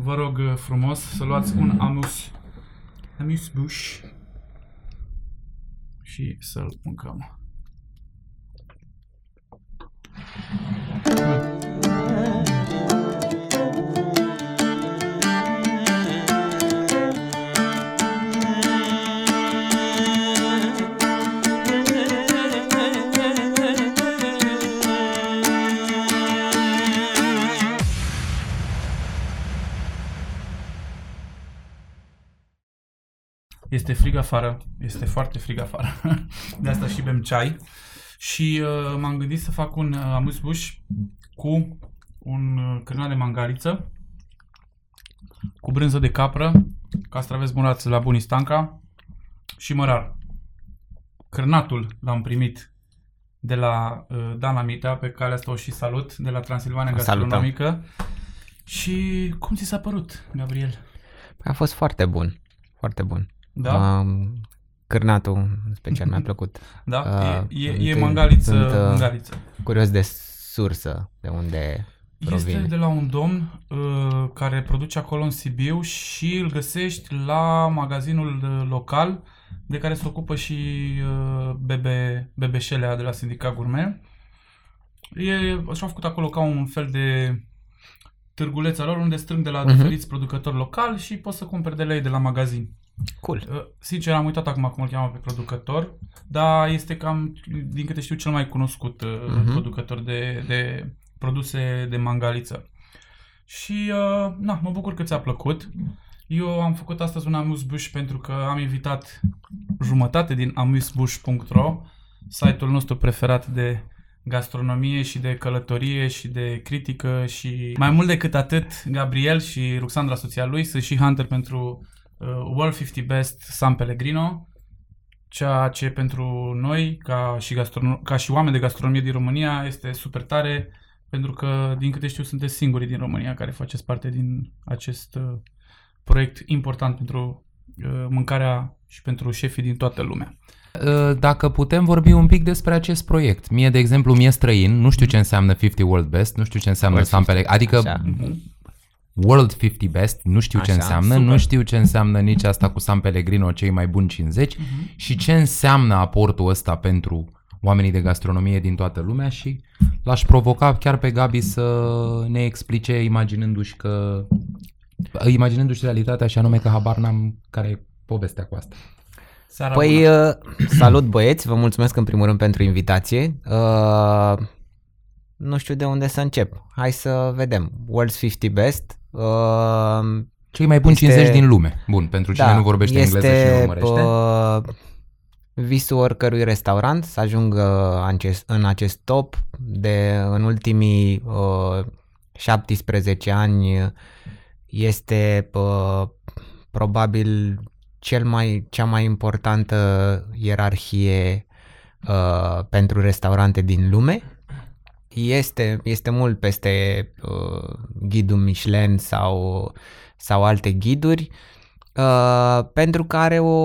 vă rog uh, frumos să luați un amus, amus bush și să-l mâncăm. Este frig afară, este foarte frig afară. De asta și bem ceai. Și uh, m-am gândit să fac un uh, amuzbuș cu un uh, cârnat de mangaliță, cu brânză de capră, castraveți murați la Bunistanca și mărar. Cârnatul l-am primit de la uh, Dan Lamita, pe care asta o și salut, de la Transilvania Salutăm. Gastronomică. Și cum ți s-a părut, Gabriel? A fost foarte bun, foarte bun. Da? Um, cârnatul, în special, mi-a plăcut. Da? Uh, e, e, sunt- e mangaliță, sunt, uh, mangaliță. Curios de sursă, de unde Este provine. de la un domn uh, care produce acolo în Sibiu și îl găsești la magazinul uh, local de care se ocupă și uh, Bebe, Bebeșelea de la Sindicat Gourmet. E, și-au făcut acolo ca un fel de târguleț al lor unde strâng de la Mhm. diferiți producători locali și poți să cumperi de la ei de la magazin. Cool. Uh, Sincer, am uitat acum cum îl cheamă pe producător, dar este cam, din câte știu, cel mai cunoscut uh, Mhm. producător de, de produse de mangaliță. Și, uh, na, mă bucur că ți-a plăcut. Eu am făcut astăzi un amuzbush pentru că am invitat jumătate din amusbush.ro, site-ul nostru preferat de gastronomie și de călătorie și de critică și mai mult decât atât, Gabriel și Ruxandra, soția lui, sunt și hunter pentru uh, World 50 Best San Pellegrino, ceea ce pentru noi, ca și, gastrono- ca și oameni de gastronomie din România, este super tare, pentru că, din câte știu, sunteți singurii din România care faceți parte din acest uh, proiect important pentru uh, mâncarea și pentru șefii din toată lumea. Uh, Dacă putem vorbi un pic despre acest proiect. Mie, de exemplu, mie străin, nu știu ce înseamnă 50 World Best, nu știu ce înseamnă World San 50, Pellegrino, adică așa. World 50 Best, nu știu ce Așa, înseamnă, super. nu știu ce înseamnă nici asta cu San Pellegrino, cei mai buni 50 și ce înseamnă aportul ăsta pentru oamenii de gastronomie din toată lumea și l-aș provoca chiar pe Gabi să ne explice imaginându-și că imaginându-și realitatea și anume că habar n-am care e povestea cu asta. Seara Păi, bună. uh, salut băieți, vă mulțumesc în primul rând pentru invitație. Uh, nu știu de unde să încep. Hai să vedem. World's 50 Best. Uh, Cei mai buni Este- 50 din lume. Bun, pentru cine da, nu vorbește este, engleză și nu urmărește. uh, visul oricărui restaurant să ajungă în acest, în acest top de în ultimii uh, 17 ani este uh, probabil cel mai, cea mai importantă ierarhie uh, pentru restaurante din lume. Este, este mult peste uh, ghidul Michelin sau, sau alte ghiduri, uh, pentru că are o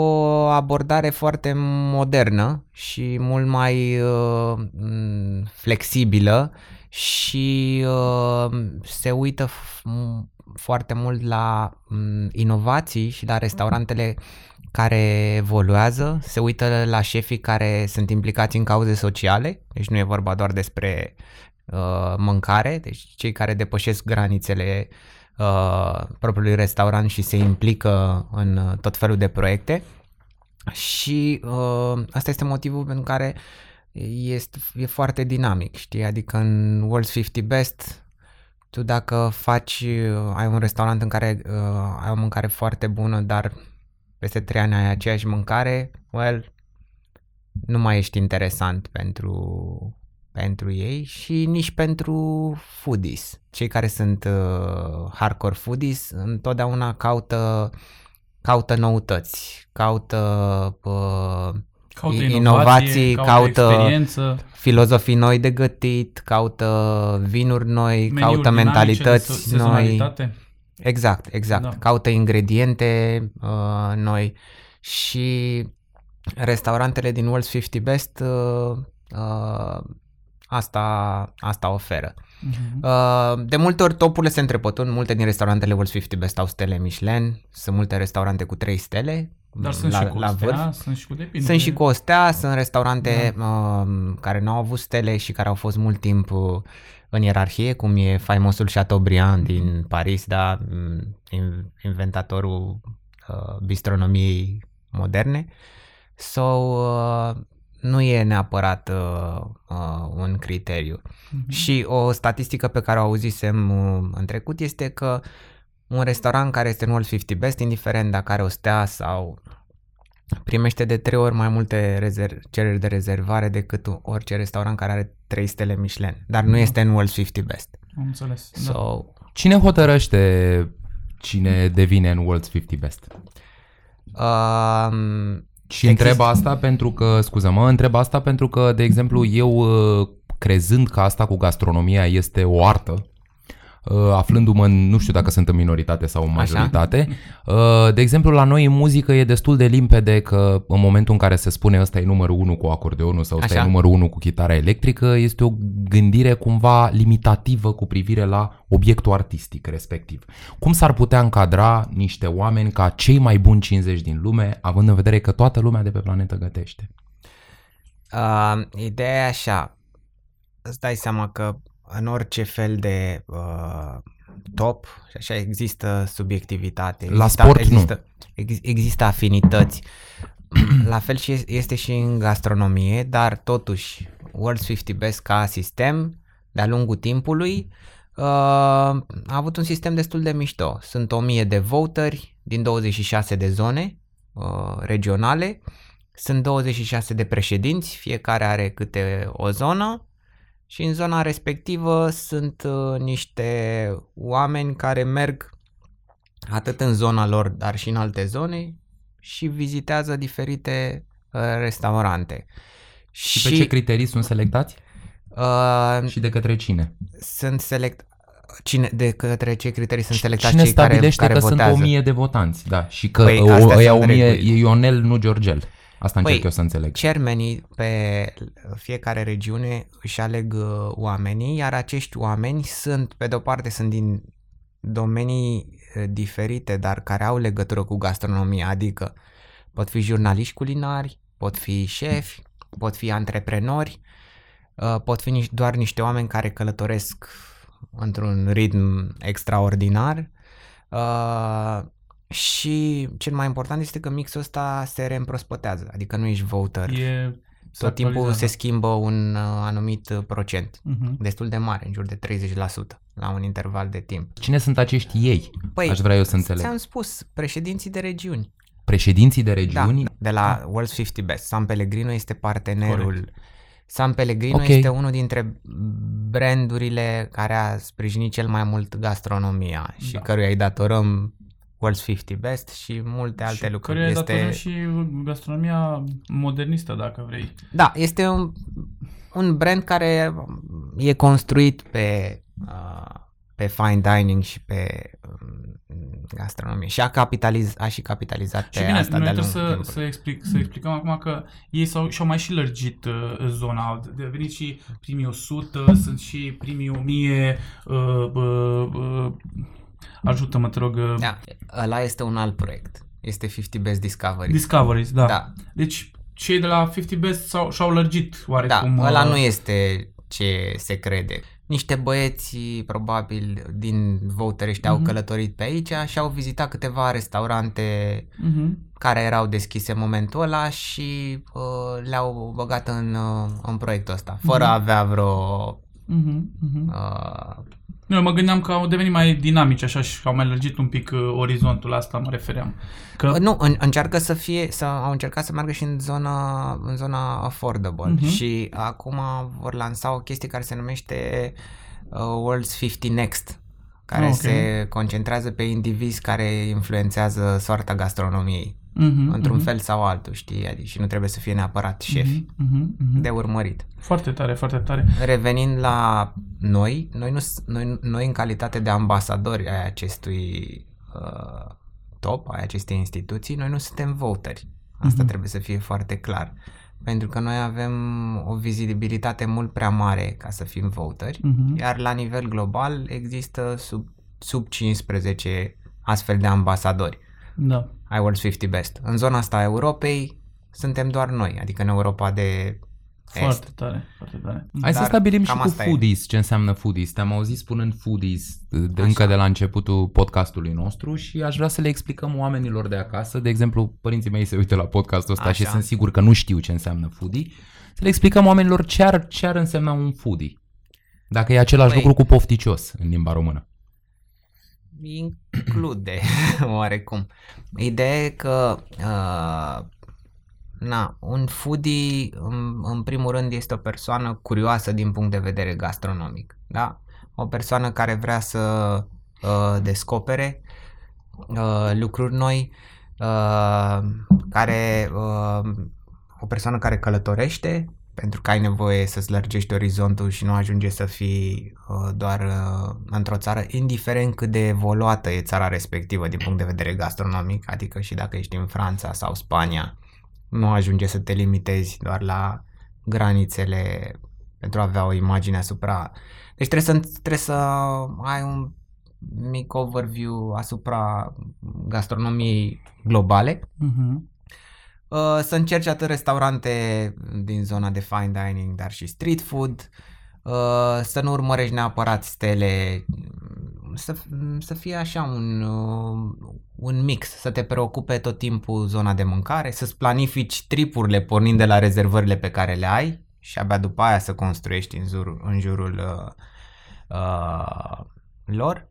abordare foarte modernă și mult mai uh, m, flexibilă și uh, se uită f- m- foarte mult la m, inovații și la restaurantele care evoluează, se uită la șefii care sunt implicați în cauze sociale, deci nu e vorba doar despre uh, mâncare, deci cei care depășesc granițele uh, propriului restaurant și se implică în uh, tot felul de proiecte. Și uh, asta este motivul pentru care este, e foarte dinamic, știi? Adică în World's 50 Best tu dacă faci, uh, ai un restaurant în care uh, ai o mâncare foarte bună, dar peste trei ani ai aceeași mâncare, well, nu mai ești interesant pentru, pentru ei și nici pentru foodies. Cei care sunt uh, hardcore foodies întotdeauna caută, caută noutăți, caută uh, Caută inovații, inovație, caută, caută experiență, filozofii noi de gătit, caută vinuri noi, meniuri caută dinamice, mentalități se- noi. sezonalitate. Exact, exact. Da. Da. Caută ingrediente uh, noi și restaurantele din World's 50 Best uh, uh, asta, asta oferă. Mhm. Uh, de multe ori topurile se întrepătun, multe din restaurantele World's 50 Best au stele Michelin, sunt multe restaurante cu 3 stele Dar sunt la, și cu la stea, vârf. sunt și cu depinde. Sunt și cu o stea, sunt restaurante Da. uh, care nu au avut stele și care au fost mult timp uh, în ierarhie, cum e faimosul Chateaubriand din Paris, da, mm, in- inventatorul uh, bistronomiei moderne. Sau uh, nu e neapărat uh, uh, un criteriu. Mhm. Și o statistică pe care o auzisem uh, în trecut este că un restaurant care este în World 50 Best, indiferent dacă are o stea sau primește de trei ori mai multe rezerv- cereri de rezervare decât orice restaurant care are trei stele Michelin, dar nu este în World 50 Best. Am înțeles. Da. So, Cine hotărăște cine devine în World's 50 Best? um, Și Există- întreb asta pentru că, scuză-mă, întreb asta pentru că, de exemplu, eu uh, crezând că asta cu gastronomia este o artă, uh, aflându-mă, în, nu știu dacă sunt în minoritate sau în Așa. majoritate, uh, de exemplu, la noi în muzică e destul de limpede că în momentul în care se spune ăsta e numărul 1 cu acordeonul sau ăsta Așa. e numărul 1 cu chitara electrică, este o gândire cumva limitativă cu privire la obiectul artistic respectiv. Cum s-ar putea încadra niște oameni ca cei mai buni 50 din lume, având în vedere că toată lumea de pe planetă gătește? Uh, ideea e așa, îți dai seama că în orice fel de uh, top, și așa există subiectivitate. La există, sport, nu. există, Ex, există afinități. La fel și es- este și în gastronomie, dar totuși World's 50 Best ca sistem, de-a lungul timpului, uh, a avut un sistem destul de mișto. Sunt 1000 de voteri din 26 de zone uh, regionale, sunt 26 de președinți, fiecare are câte o zonă și în zona respectivă sunt uh, niște oameni care merg atât în zona lor, dar și în alte zone și vizitează diferite uh, restaurante. Și, pe ce criterii sunt selectați? uh, Și de către cine? sunt select cine de către ce criterii sunt selectați Cine cei care, stabilește care că votează? sunt 1000 de votanți? Da, și că Păi, păi, astea ăia sunt 1000 reguli. e Ionel, nu Georgel. Asta încerc Păi, eu să înțeleg. Chairmanii pe fiecare regiune își aleg uh, oamenii, iar acești oameni sunt, pe de-o parte, sunt din domenii uh, diferite, dar care au legătură cu gastronomia, adică pot fi jurnaliști culinari, pot fi șefi, pot fi antreprenori, uh, pot fi nici- doar niște oameni care călătoresc într-un ritm extraordinar uh, și cel mai important este că mixul ăsta se reîmprospătează, adică nu ești voter. E Tot timpul se actualizează. schimbă un uh, anumit uh, procent, Mhm. destul de mare, în jur de 30% la un interval de timp. Cine sunt acești ei? Păi, Aș vrea eu să înțeleg. ți-am spus, președinții de regiuni. Președinții de Da, regiuni? de la World's 50 Best. San Pellegrino este partenerul. Corect. San Pellegrino Ok. este unul dintre brandurile care a sprijinit cel mai mult gastronomia și Da. căruia îi datorăm World's 50 Best și multe alte și lucruri. căruia Este... datorăm și gastronomia modernistă, dacă vrei. Da, este un, un brand care e construit pe, uh, pe fine dining și pe um, gastronomie și a, capitaliz, a și capitalizat pe Și bine, asta noi de-a trebuie lungul să, timpului. să, explic, să explicăm acum că ei s-au, și-au mai și lărgit uh, zona. Au devenit și primii 100, sunt și primii 1000. Uh, uh, uh, ajută-mă, te rog. Uh, Da, ăla este un alt proiect. Este 50 Best Discovery. Discoveries, da. Da, Deci cei de la 50 Best s-au, și-au lărgit da, oarecum. ăla uh, nu este ce se crede. Niște băieți, probabil, din Vouterești au Mhm. călătorit pe aici și au vizitat câteva restaurante mhm. care erau deschise în momentul ăla și uh, le-au băgat în, uh, în proiectul ăsta, fără Mhm. a avea vreo... Mhm, mhm. Uh, Nu, eu mă gândeam că au devenit mai dinamici așa și au mai lărgit un pic uh, orizontul, la asta mă refeream. Că, nu, în, încearcă să fie, să, au încercat să meargă și în zona, în zona affordable Mhm. și acum vor lansa o chestie care se numește uh, World's 50 Next, care Ah, ok. se concentrează pe indivizi care influențează soarta gastronomiei, mhm, într-un mhm, fel sau altul, știi? Adică și nu trebuie să fie neapărat șefi mhm, mhm, mhm. de urmărit. Foarte tare, foarte tare. Revenind la noi, noi, nu, s- noi, noi în calitate de ambasadori ai acestui uh, top, ai acestei instituții, noi nu suntem voteri. Asta Mhm. trebuie să fie foarte clar. pentru că noi avem o vizibilitate mult prea mare ca să fim voteri, Mhm. iar la nivel global există sub, sub 15 astfel de ambasadori. Da. iWorld's 50 Best. În zona asta a Europei suntem doar noi, adică în Europa de Foarte est. tare, foarte tare. Hai să Dar stabilim și cam cu asta e. foodies, ce înseamnă foodies. Te-am auzit spunând foodies de, Așa. încă de la începutul podcastului nostru și aș vrea să le explicăm oamenilor de acasă. De exemplu, părinții mei se uită la podcastul ăsta Așa. și sunt sigur că nu știu ce înseamnă foodie. Să le explicăm oamenilor ce ar, ce ar însemna un foodie. Dacă e același Păi- lucru cu pofticios în limba română. Include oarecum. Ideea e că uh, na, un foodie în, în primul rând este o persoană curioasă din punct de vedere gastronomic. Da? O persoană care vrea să uh, descopere uh, lucruri noi, uh, care uh, o persoană care călătorește pentru că ai nevoie să-ți lărgești orizontul și nu ajunge să fii uh, doar uh, într-o țară, indiferent cât de evoluată e țara respectivă din punct de vedere gastronomic, adică și dacă ești în Franța sau Spania, nu ajunge să te limitezi doar la granițele pentru a avea o imagine asupra... Deci trebuie să, trebuie să ai un mic overview asupra gastronomiei globale, Mhm. Uh, să încerci atât restaurante din zona de fine dining, dar și street food, uh, să nu urmărești neapărat stele, să, să fie așa un, uh, un mix, să te preocupe tot timpul zona de mâncare, să-ți planifici tripurile pornind de la rezervările pe care le ai și abia după aia să construiești în jurul, în jurul uh, uh, lor.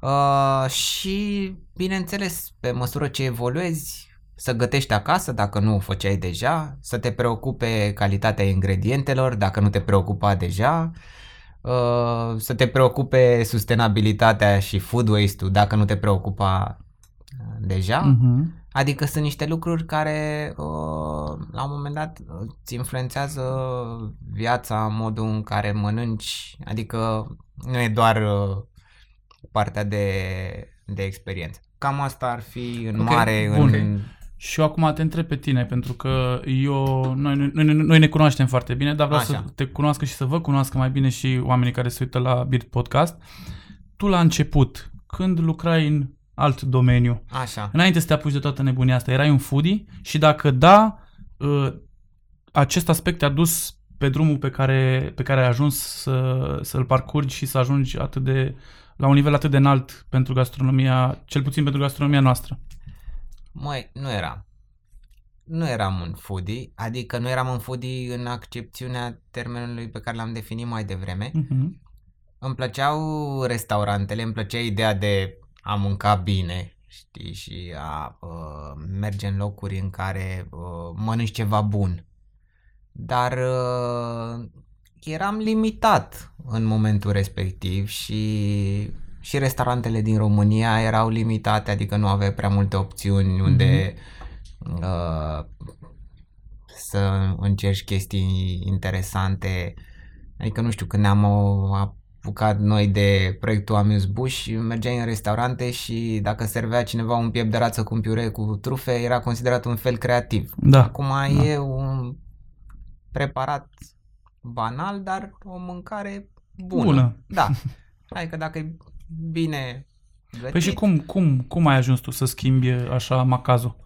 Uh, și, bineînțeles, pe măsură ce evoluezi, să gătești acasă dacă nu o făceai deja, să te preocupe calitatea ingredientelor dacă nu te preocupa deja, uh, să te preocupe sustenabilitatea și food waste-ul dacă nu te preocupa uh, deja. Mhm. Adică sunt niște lucruri care uh, la un moment dat îți influențează viața, modul în care mănânci, adică nu e doar uh, partea de, de experiență. Cam asta ar fi în Ok, mare bun. în... Și eu acum te întreb pe tine, pentru că eu, noi, noi, noi, noi ne cunoaștem foarte bine, dar vreau Așa. să te cunoască și să vă cunoască mai bine și oamenii care se uită la Beard Podcast. Tu la început, când lucrai în alt domeniu, Așa. înainte să te apuci de toată nebunia asta, erai un foodie? Și dacă da, ă, acest aspect te-a dus pe drumul pe care, pe care ai ajuns să, să-l parcurgi și să ajungi atât de, la un nivel atât de înalt pentru gastronomia, cel puțin pentru gastronomia noastră. Măi, nu eram. Nu eram un foodie, adică nu eram un foodie în accepțiunea termenului pe care l-am definit mai devreme. Mhm. Îmi plăceau restaurantele, îmi plăcea ideea de a mânca bine, știi, și a uh, merge în locuri în care uh, mănânci ceva bun. Dar uh, eram limitat în momentul respectiv și și restaurantele din România erau limitate, adică nu aveai prea multe opțiuni unde uh, să încerci chestii interesante. Adică nu știu, când ne-am uh, apucat noi de proiectul Amuse Bush, mergeai în restaurante și dacă servea cineva un piept de rață cu un piure cu trufe, era considerat un fel creativ. Da. Acum da. e un preparat banal, dar o mâncare bună. Bună. Da. Adică dacă e bine gătit. Păi și cum, cum, cum ai ajuns tu să schimbi așa macazul?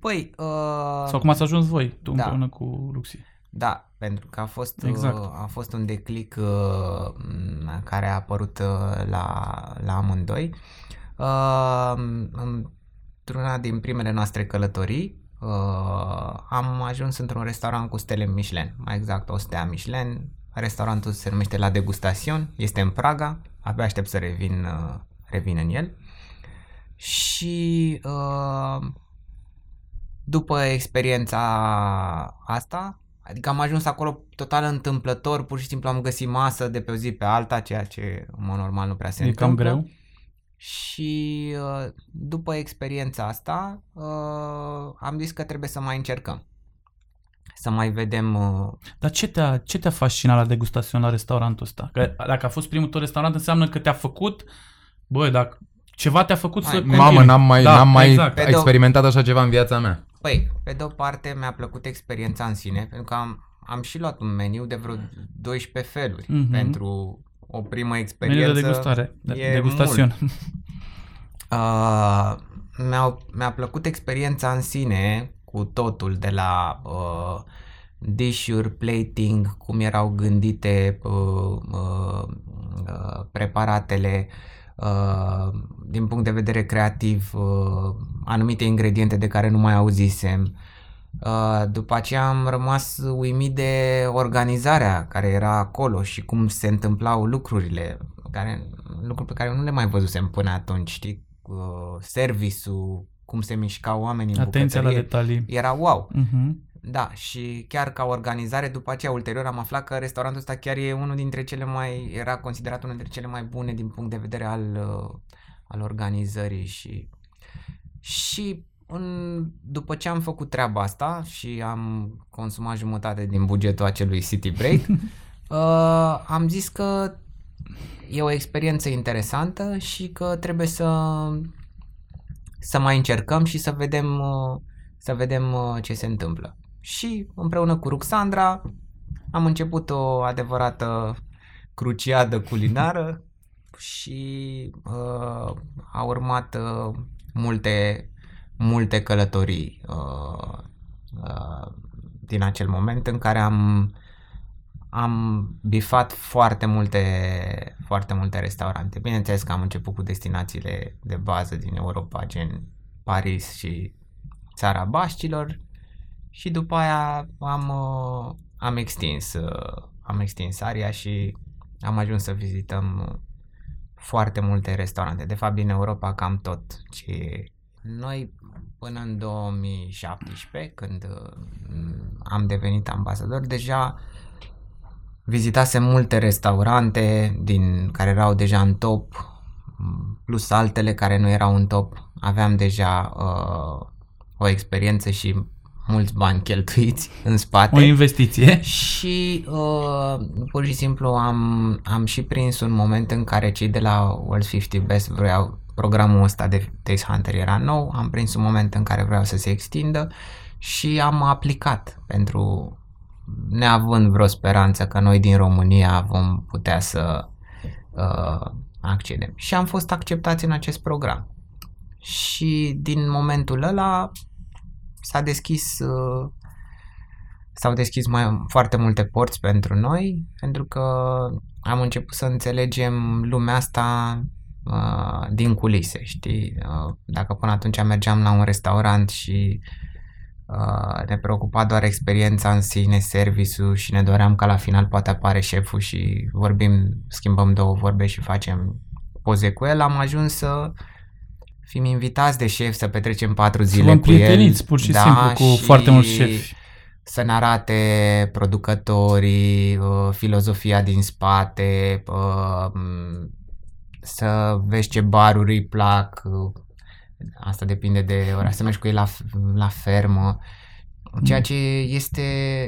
Păi, uh, Sau cum ați ajuns voi, tu da. împreună cu Luxi? Da, pentru că a fost, Exact. uh, a fost un declic uh, m, care a apărut uh, la, la amândoi. Uh, într-una din primele noastre călătorii uh, am ajuns într-un restaurant cu stele Michelin, mai exact o stea Michelin. Restaurantul se numește La Degustation, este în Praga, abia aștept să revin, uh, revin în el. Și uh, după experiența asta, adică am ajuns acolo total întâmplător, pur și simplu am găsit masă de pe o zi pe alta, ceea ce în mod normal nu prea se E cam întâmplă. greu? Și uh, după experiența asta uh, am zis că trebuie să mai încercăm. Să mai vedem uh, Dar ce te-a, ce te-a fascinat la degustațion la restaurantul ăsta? Că dacă a fost primul tău restaurant, înseamnă că te-a făcut, băi, dacă ceva te-a făcut Hai, să mamă, Mamă, continui. n-am mai, Da, n-am mai exact. Pe de- experimentat așa ceva în viața mea. Păi, pe de o parte mi-a plăcut experiența în sine, pentru că am, am și luat un meniu de vreo 12 feluri Mhm. pentru o primă experiență. Meniu de degustare, de, e degustațion. Uh, mi-a, mi-a plăcut experiența în sine cu totul de la uh, dish-uri, plating, cum erau gândite uh, uh, uh, preparatele uh, din punct de vedere creativ, uh, anumite ingrediente de care nu mai auzisem. Uh, după aceea am rămas uimit de organizarea care era acolo și cum se întâmplau lucrurile, care, lucruri pe care nu le mai văzusem până atunci, știi? Uh, serviciul, cum se mișcau oamenii în Atenția la bucătărie, detalii. era wow. Mhm. Da, și chiar ca organizare, după aceea, ulterior, am aflat că restaurantul ăsta chiar e unul dintre cele mai, era considerat unul dintre cele mai bune din punct de vedere al, uh, al organizării și, și în, după ce am făcut treaba asta și am consumat jumătate din bugetul acelui City Break, uh, am zis că e o experiență interesantă și că trebuie să, să mai încercăm și să vedem, uh, să vedem uh, ce se întâmplă. Și împreună cu Ruxandra am început o adevărată cruciadă culinară și uh, a urmat uh, multe, multe călătorii uh, uh, din acel moment în care am am bifat foarte multe, foarte multe restaurante. Bineînțeles că am început cu destinațiile de bază din Europa, gen Paris și Țara Baștilor și după aia am, uh, am extins uh, am extins aria și am ajuns să vizităm uh, foarte multe restaurante. De fapt, din Europa cam tot. Și noi până în 2017, când uh, am devenit ambasador, deja vizitasem multe restaurante din care erau deja în top, m, plus altele care nu erau în top. Aveam deja uh, o experiență și mulți bani cheltuiți în spate. O investiție. Și uh, pur și simplu am, am și prins un moment în care cei de la World 50 Best vreau programul ăsta de Taste Hunter era nou, am prins un moment în care vreau să se extindă și am aplicat pentru neavând vreo speranță că noi din România vom putea să uh, accedem. Și am fost acceptați în acest program. Și din momentul ăla s-a deschis uh, s-au deschis mai foarte multe porți pentru noi, pentru că am început să înțelegem lumea asta uh, din culise, știi? Uh, dacă până atunci mergeam la un restaurant și uh, ne preocupa doar experiența în sine, serviciul și ne doream ca la final poate apare șeful și vorbim, schimbăm două vorbe și facem poze cu el, am ajuns să fim invitați de șef să petrecem patru Să zile vă cu el. împrieteniți pur și Da, simplu cu și foarte mulți șefi. Să ne arate producătorii, uh, filozofia din spate, uh, m, să vezi ce baruri îi plac, uh, asta depinde de ora, să mergi cu ei la, la fermă, ceea ce este,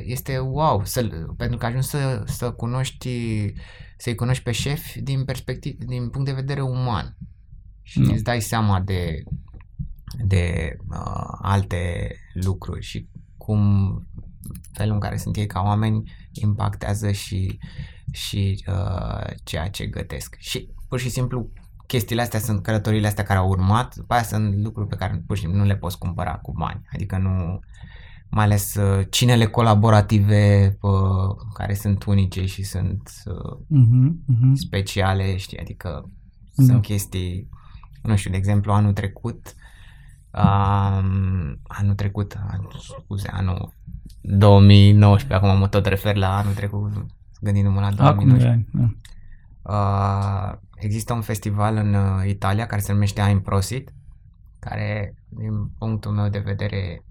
este wow, să, pentru că ajungi să, să cunoști, să-i cunoști pe șef din, perspectiv, din punct de vedere uman și Da. îți dai seama de, de uh, alte lucruri și cum felul în care sunt ei ca oameni impactează și, și uh, ceea ce gătesc. Și pur și simplu chestiile astea sunt călătorile astea care au urmat, după aia sunt lucruri pe care pur și simplu nu le poți cumpăra cu bani. Adică nu, mai ales uh, cinele colaborative uh, care sunt unice și sunt uh, Mhm, mhm. speciale, știi, adică Da. sunt chestii, nu știu, de exemplu, anul trecut, um, anul trecut, an, scuze, anul 2019, acum mă tot refer la anul trecut, gândindu-mă la Acum 2019. de ani. da. Uh, există un festival în uh, Italia care se numește Aim Prosit, care, din punctul meu de vedere,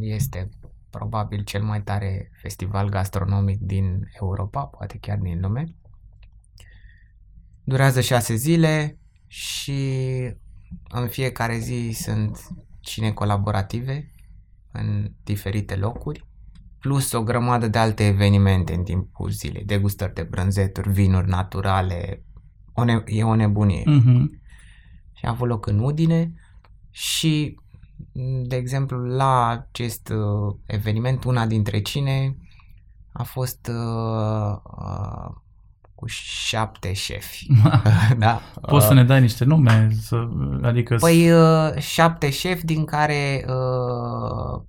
este probabil cel mai tare festival gastronomic din Europa, poate chiar din lume. Durează șase zile și în fiecare zi sunt cine colaborative în diferite locuri, plus o grămadă de alte evenimente în timpul zilei, degustări de brânzeturi, vinuri naturale, o ne- e o nebunie. Mhm. Și a avut loc în Udine și De exemplu, la acest uh, eveniment, una dintre cine a fost uh, uh, cu șapte șefi. da. Poți să ne dai niște nume? Să, adică... Păi uh, șapte șefi din care uh,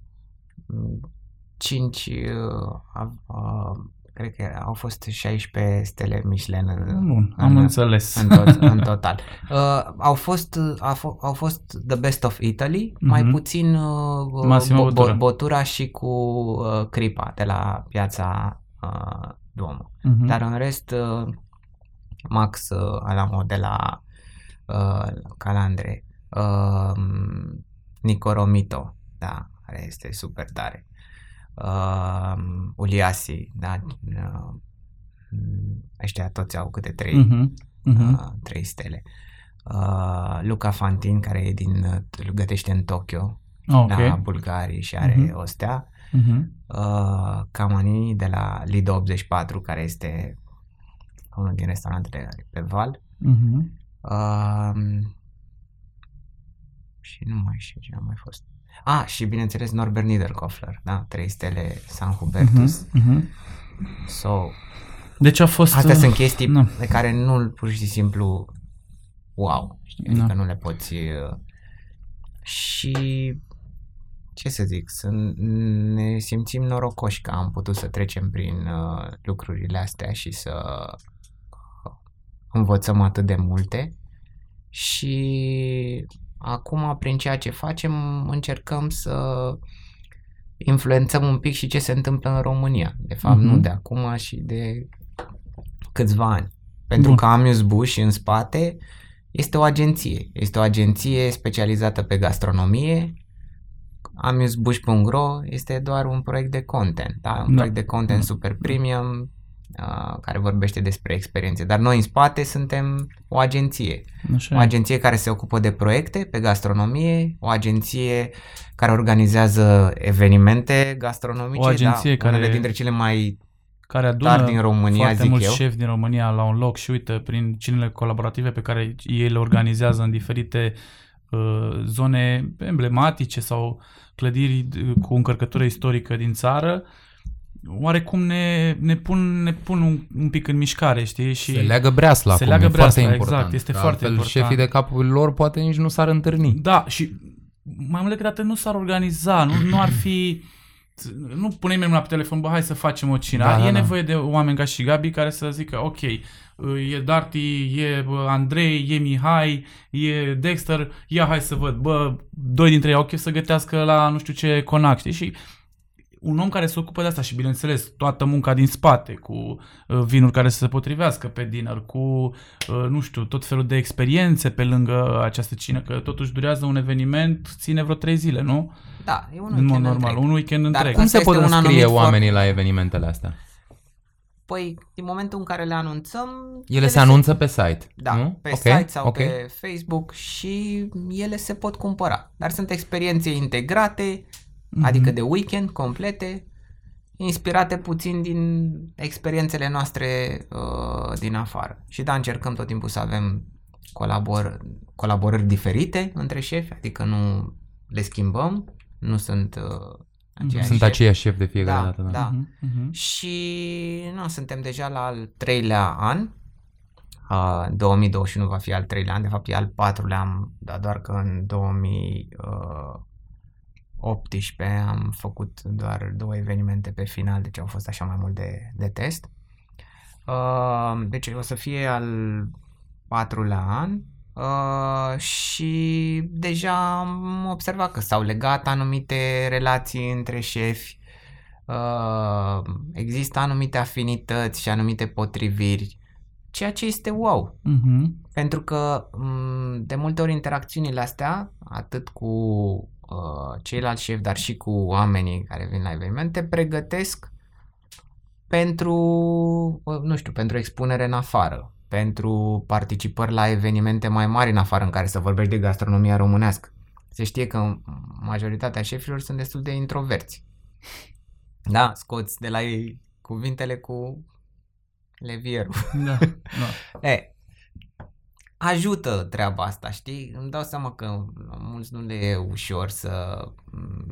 cinci uh, uh, cred că au fost 16 stele Michelin în, Bun, am în, înțeles. în, tot, în total. Uh, au, fost, au, f- au fost The Best of Italy, mm-hmm. mai Mhm. puțin uh, Massimo Bottura. Botura și cu uh, Cripa de la piața uh, Duomo. Mhm. Dar în rest, uh, Max uh, Alamo de la uh, Calandre, uh, Nico Romito, da, care este super tare, uh, Uliasi, da, uh, ăștia toți au câte trei, Mhm. Mhm. uh, trei stele. Uh, Luca Fantin, care e din, uh, gătește în Tokyo, Ok. la Bulgarii și are Mhm. o stea. Mhm. Uh, Camani de la Lido 84, care este unul din restaurantele pe Val. Mhm. Uh, și nu mai știu ce a mai fost. Ah, și bineînțeles Norbert Niederkofler, da, trei stele San Hubertus. Mhm. Mhm. So, Deci a fost... astea uh, sunt chestii nu. pe care nu pur și simplu wow, știi? Da. adică nu le poți uh, și ce să zic, să ne simțim norocoși că am putut să trecem prin uh, lucrurile astea și să învățăm atât de multe și acum prin ceea ce facem încercăm să influențăm un pic și ce se întâmplă în România. De fapt, Mhm. nu de acum și de câțiva ani. Pentru Bun. că Amuse Bush în spate este o agenție. Este o agenție specializată pe gastronomie. Amusebush.ro este doar un proiect de content, da? un Da. proiect de content Da. super premium uh, care vorbește despre experiențe. Dar noi în spate suntem o agenție. Așa O e. agenție care se ocupă de proiecte pe gastronomie, o agenție care organizează evenimente gastronomice, O agenție da, unele care- dintre cele mai care adună tari din România, foarte zic mulți eu. șefi din România la un loc și uite, prin cinele colaborative pe care ei le organizează în diferite uh, zone emblematice sau clădiri uh, cu încărcătură istorică din țară, oarecum ne, ne pun, ne pun un, un pic în mișcare, știi? Și Se leagă breasla Se acum, leagă e foarte breasla, important. exact, este Că foarte altfel important. șefii de capul lor poate nici nu s-ar întâlni. Da, și mai mult decât atât nu s-ar organiza, nu, nu ar fi... Nu pune nimeni mâna pe telefon, bă, hai să facem o cină. Da, da, e da. nevoie de oameni ca și Gabi care să zică, ok, e Darty, e bă, Andrei, e Mihai, e Dexter, ia hai să văd, bă, doi dintre ei au chef să gătească la nu știu ce conac, știi? Și un om care se ocupă de asta și, bineînțeles, toată munca din spate, cu uh, vinuri care să se potrivească pe dinner, cu, uh, nu știu, tot felul de experiențe pe lângă această cină, că totuși durează un eveniment, ține vreo trei zile, nu? Da, e un În mod weekend normal, întreg. un weekend Dar întreg. Cum Asta se pot este un înscrie anumit oamenii la evenimentele astea? Păi, din momentul în care le anunțăm... Ele se anunță pe site, Da, nu? pe Ok, site sau ok. pe Facebook și ele se pot cumpăra. Dar sunt experiențe integrate, Mhm. adică de weekend complete, inspirate puțin din experiențele noastre uh, din afară. Și da, încercăm tot timpul să avem colabor- colaborări diferite între șefi, adică nu le schimbăm, nu sunt uh, aceiași Sunt șefi. aceiași șef de fiecare Da, dată. Da. da. Mhm, mhm. Și nu, suntem deja la al treilea an. Uh, 2021 va fi al treilea an, de fapt e al patrulea an, dar doar că în 2018 am făcut doar două evenimente pe final, deci au fost așa mai mult de, de test. Uh, deci o să fie al patrulea an uh, și deja am observat că s-au legat anumite relații între șefi, uh, există anumite afinități și anumite potriviri, ceea ce este wow. Mhm. Pentru că m, de multe ori interacțiunile astea, atât cu uh, ceilalți șefi, dar și cu oamenii care vin la evenimente, pregătesc pentru, uh, nu știu, pentru expunere în afară, pentru participări la evenimente mai mari în afară în care să vorbești de gastronomia românească. Se știe că majoritatea șefilor sunt destul de introverți. Da, scoți de la ei cuvintele cu levierul. Da, da. E, ajută treaba asta, știi? Îmi dau seama că mulți nu le e ușor să mm,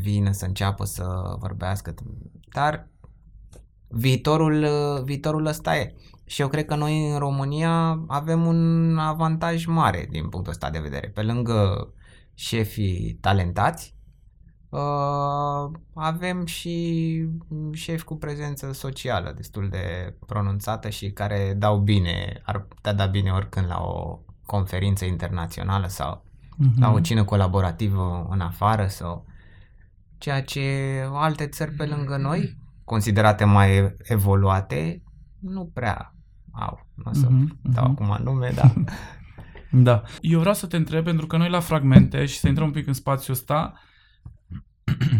vină, să înceapă să vorbească, dar viitorul, viitorul ăsta e. Și eu cred că noi în România avem un avantaj mare din punctul ăsta de vedere. Pe lângă șefii talentați, uh, avem și șefi cu prezență socială destul de pronunțată și care dau bine, ar putea da bine oricând la o conferință internațională sau uh-huh. la o cină colaborativă în afară sau ceea ce alte țări pe lângă noi, considerate mai evoluate, nu prea au. Nu o să uh-huh, dau uh-huh. acum nume, dar... da. Eu vreau să te întreb, pentru că noi la fragmente, și să intrăm un pic în spațiul ăsta,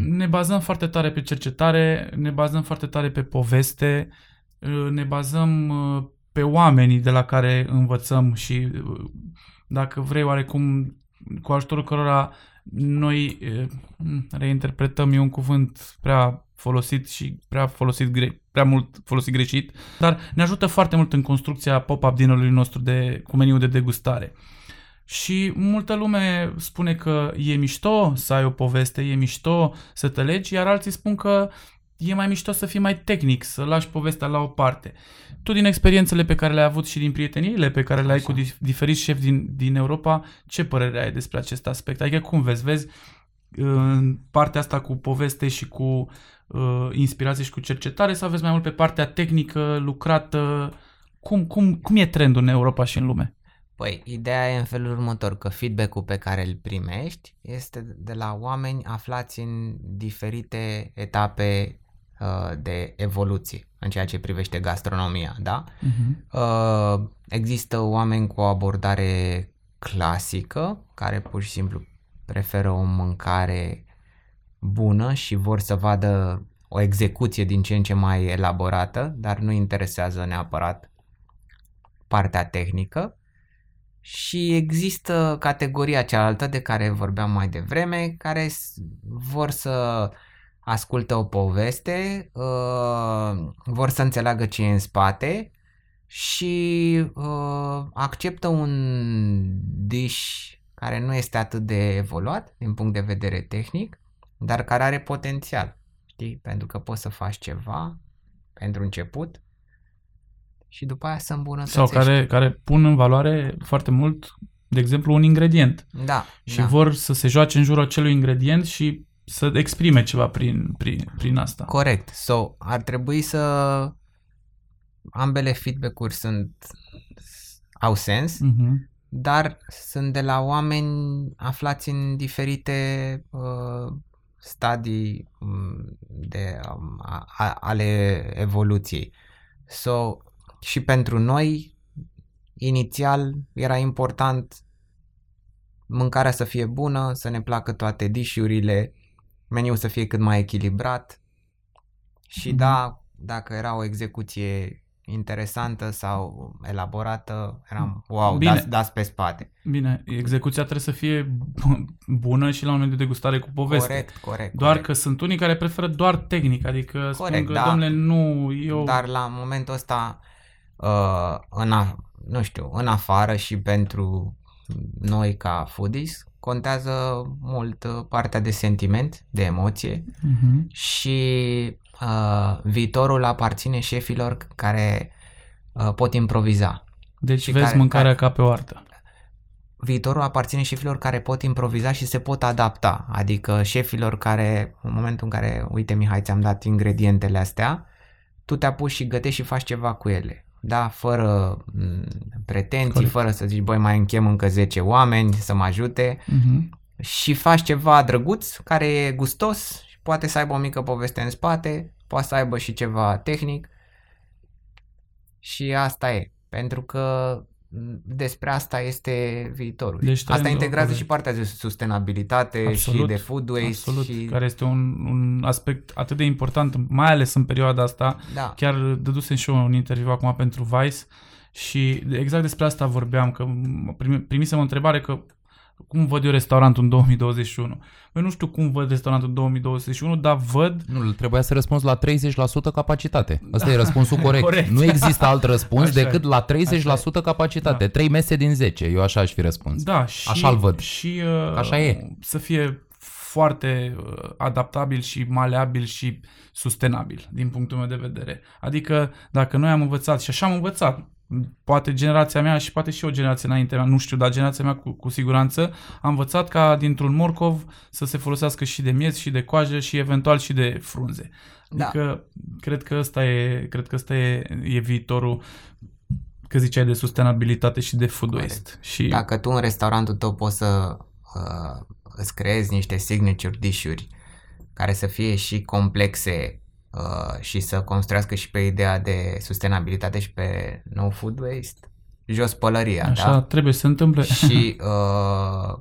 ne bazăm foarte tare pe cercetare, ne bazăm foarte tare pe poveste, ne bazăm uh, pe oamenii de la care învățăm și uh, dacă vrei oarecum cu ajutorul cărora noi reinterpretăm, e un cuvânt prea folosit și prea folosit gre- prea mult folosit greșit, dar ne ajută foarte mult în construcția pop-up dinnerului nostru de, cu meniu de degustare. Și multă lume spune că e mișto să ai o poveste, e mișto să te legi, iar alții spun că e mai mișto să fii mai tehnic, să lași povestea la o parte. Tu din experiențele pe care le-ai avut și din prieteniile pe care le-ai Așa. cu diferiți șefi din, din Europa, ce părere ai despre acest aspect? Adică cum vezi? Vezi în partea asta cu poveste și cu uh, inspirație și cu cercetare sau aveți mai mult pe partea tehnică, lucrată? Cum, cum, cum e trendul în Europa și în lume? Păi, ideea e în felul următor, că feedback-ul pe care îl primești este de la oameni aflați în diferite etape uh, de evoluție în ceea ce privește gastronomia, da? Uh-huh. Uh, există oameni cu o abordare clasică, care pur și simplu preferă o mâncare bună și vor să vadă o execuție din ce în ce mai elaborată, dar nu interesează neapărat partea tehnică. Și există categoria cealaltă de care vorbeam mai devreme, care vor să ascultă o poveste, uh, vor să înțeleagă ce e în spate și uh, acceptă un dish care nu este atât de evoluat din punct de vedere tehnic, dar care are potențial, știi? Pentru că poți să faci ceva pentru început și după aia să îmbunătățești. Sau care, care pun în valoare foarte mult, de exemplu, un ingredient. Da. Și da. vor să se joace în jurul acelui ingredient și să exprime ceva prin, prin, prin asta. Corect. So, ar trebui să ambele feedback-uri sunt au sens, uh-huh dar sunt de la oameni aflați în diferite uh, stadii um, de, um, a, ale evoluției. So, și pentru noi, inițial, era important mâncarea să fie bună, să ne placă toate dishurile, meniul să fie cât mai echilibrat și mm-hmm. da, dacă era o execuție interesantă sau elaborată, eram wow, Bine. dați, dați pe spate. Bine, execuția trebuie să fie bună și la un moment de degustare cu poveste. Corect, corect. Doar corect. că sunt unii care preferă doar tehnic, adică corect, spun că, da. domnule, nu, eu... Dar la momentul ăsta, uh, în a, nu știu, în afară și pentru noi ca foodies, contează mult uh, partea de sentiment, de emoție uh-huh. și uh, viitorul aparține șefilor care uh, pot improviza. Deci și vezi care, mâncarea care, ca pe o artă. Viitorul aparține șefilor care pot improviza și se pot adapta, adică șefilor care, în momentul în care, uite Mihai, ți-am dat ingredientele astea, tu te apuci și gătești și faci ceva cu ele. Da, fără mm, pretenții, Corect. fără să zici, băi, mai închem încă 10 oameni să mă ajute uh-huh. și faci ceva drăguț, care e gustos poate să aibă o mică poveste în spate, poate să aibă și ceva tehnic și asta e. Pentru că despre asta este viitorul. Deci, asta integrează și partea de sustenabilitate absolut, și de food waste. Absolut, și... care este un, un aspect atât de important, mai ales în perioada asta. Da. Chiar dădusem și eu un interviu acum pentru Vice și exact despre asta vorbeam, că primisem o întrebare că cum văd eu restaurantul în 2021? Păi nu știu cum văd restaurantul în 2021, dar văd... Nu, trebuia să răspunzi la 30% capacitate. Asta e răspunsul corect. Corect. Nu există alt răspuns Așa decât e. la 30% capacitate. Da. 3 mese din 10. Eu așa aș fi răspuns. Da, și, Așa-l văd. Și uh, Așa e. să fie foarte uh, adaptabil și maleabil și sustenabil din punctul meu de vedere. Adică dacă noi am învățat și așa am învățat, poate generația mea și poate și o generație înaintea mea, nu știu, dar generația mea cu, cu siguranță, am învățat ca dintr-un morcov să se folosească și de miez și de coajă și eventual și de frunze. Da. Adică cred că ăsta e, cred că ăsta e, e viitorul că ziceai de sustenabilitate și de food Corect. waste. Și Dacă tu în restaurantul tău poți să uh, îți creezi niște signature dish-uri care să fie și complexe uh, și să construiască și pe ideea de sustenabilitate și pe no food waste, jos pălăria, Așa da? trebuie să se întâmple. și uh,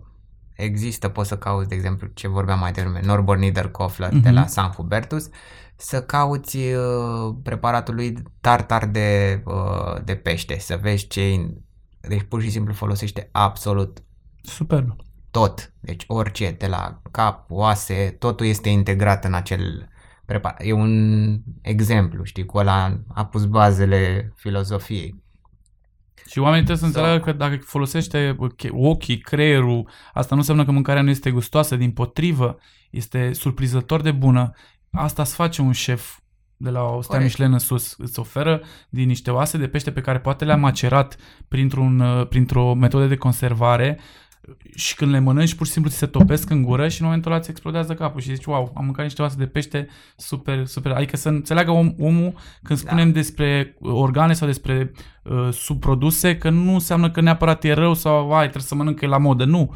există, poți să cauți, de exemplu, ce vorbeam mai devreme, Norbert Niederkofler de Mhm. la San Hubertus, să cauți uh, preparatul lui tartar de, uh, de pește, să vezi ce deci pur și simplu folosește absolut Superb. tot, deci orice, de la cap, oase, totul este integrat în acel preparat. E un exemplu, știi, cu ăla a pus bazele filozofiei. Și oamenii trebuie să Sau- înțeleagă că dacă folosește che- ochii, creierul, asta nu înseamnă că mâncarea nu este gustoasă, din potrivă, este surprizător de bună. Asta îți face un șef de la o stea Corect. Michelin în sus. Îți oferă din niște oase de pește pe care poate le-a macerat printr-un, uh, printr-o metodă de conservare și când le mănânci, pur și simplu ți se topesc în gură și în momentul ăla ți explodează capul și zici, wow, am mâncat niște oase de pește super, super. Adică să înțeleagă om, omul când Da. spunem despre organe sau despre uh, subproduse, că nu înseamnă că neapărat e rău sau ai, trebuie să mănâncă e la modă. Nu.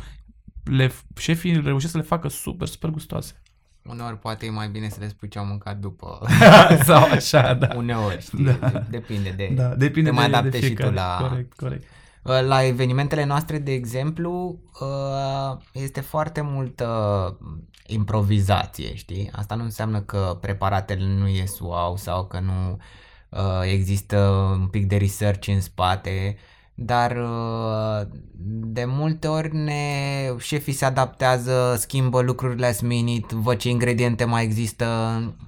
Le, șefii reușesc să le facă super, super gustoase. Uneori poate e mai bine să le spui ce au mâncat după. sau așa, da. Uneori, știi? Da. Depinde de... Da, depinde te mai de, adaptezi de și tu fiecare. la- Corect, corect. La evenimentele noastre, de exemplu, uh, este foarte multă improvizație, știi? Asta nu înseamnă că preparatele nu ies wow sau că nu uh, există un pic de research în spate, dar uh, de multe ori ne, șefii se adaptează, schimbă lucrurile last minute, văd ce ingrediente mai există